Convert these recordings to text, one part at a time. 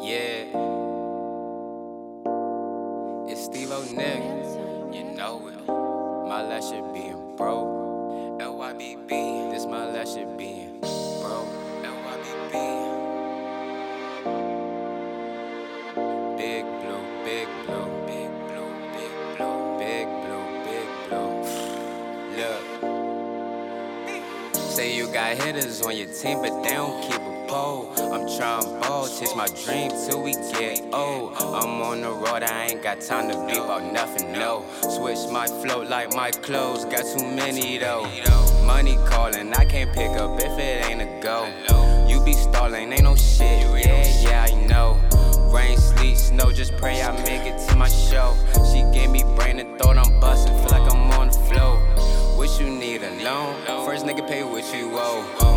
Yeah. It's Steve O'Nick. You know it. My last shit being broke. LYBB. This my last shit being broke. LYBB. Big blue, big blue, big blue, big blue, big blue, big blue. Look. Say you got hitters on your team, but they don't keep a pole. I'm trying ball, chase my dream till we get old. I'm on the road, I ain't got time to be about nothing, no. Switch my flow like my clothes, got too many though. Money calling, I can't pick up if it ain't a go. You be stalling, ain't no shit, yeah, yeah, I know. Rain, sleet, snow, just pray I make it to my show. She gave me brain and thought I'm busting, feel like I'm on the flow. What you need a loan? First nigga pay what you owe.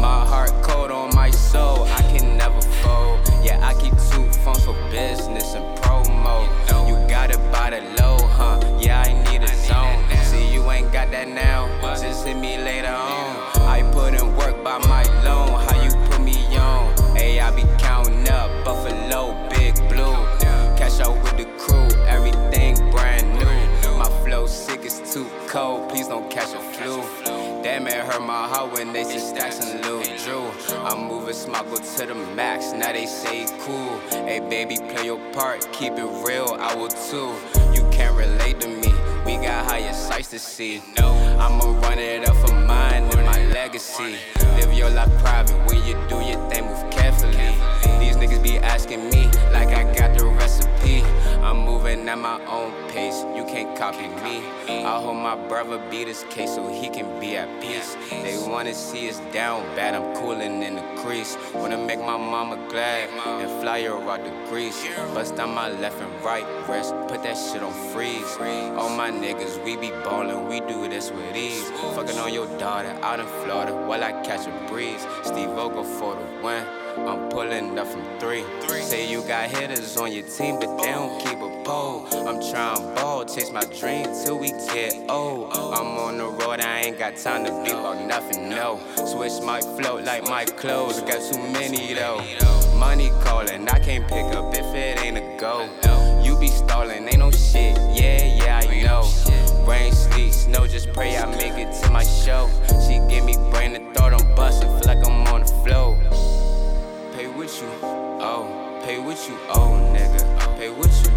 Hurt my heart when they see stacks and Lil Drew. I'm moving go to the max, now they say cool. Hey, baby, play your part, keep it real, I will too. You can't relate to me, we got higher sights to see. No, I'ma run it up for mine at my own pace, you can't copy me. I hope my brother beat his case so he can be at peace. They wanna see us down bad, I'm cooling in the crease. Wanna make my mama glad and fly her out the grease. Bust on my left and right wrist, put that shit on freeze. All my niggas, we be ballin', we do this with ease. Fucking on your daughter out in Florida while I catch a breeze. Steve Ogle for the win. I'm pulling up from three. Say you got hitters on your team, but they don't keep a pole. I'm trying ball, chase my dream till we get old. I'm on the road, I ain't got time to be about nothing, no. Switch my float like my clothes, I got too many though. Money calling, I can't pick up if it ain't a go. You be stalling, ain't no shit, yeah, yeah, I know. Rain, sleet, snow, just pray I make what you owe, nigga. Pay what you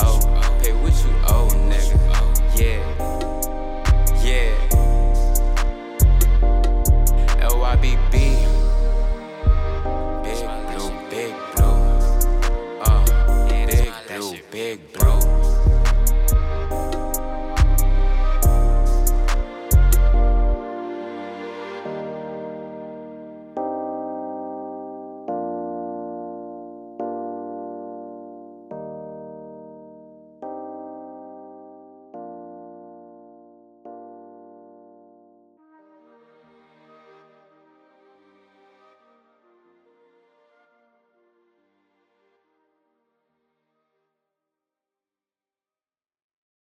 owe. Pay what you owe, nigga. Yeah. Yeah. LYBB. Big blue, big blue. Uh, big blue, big blue.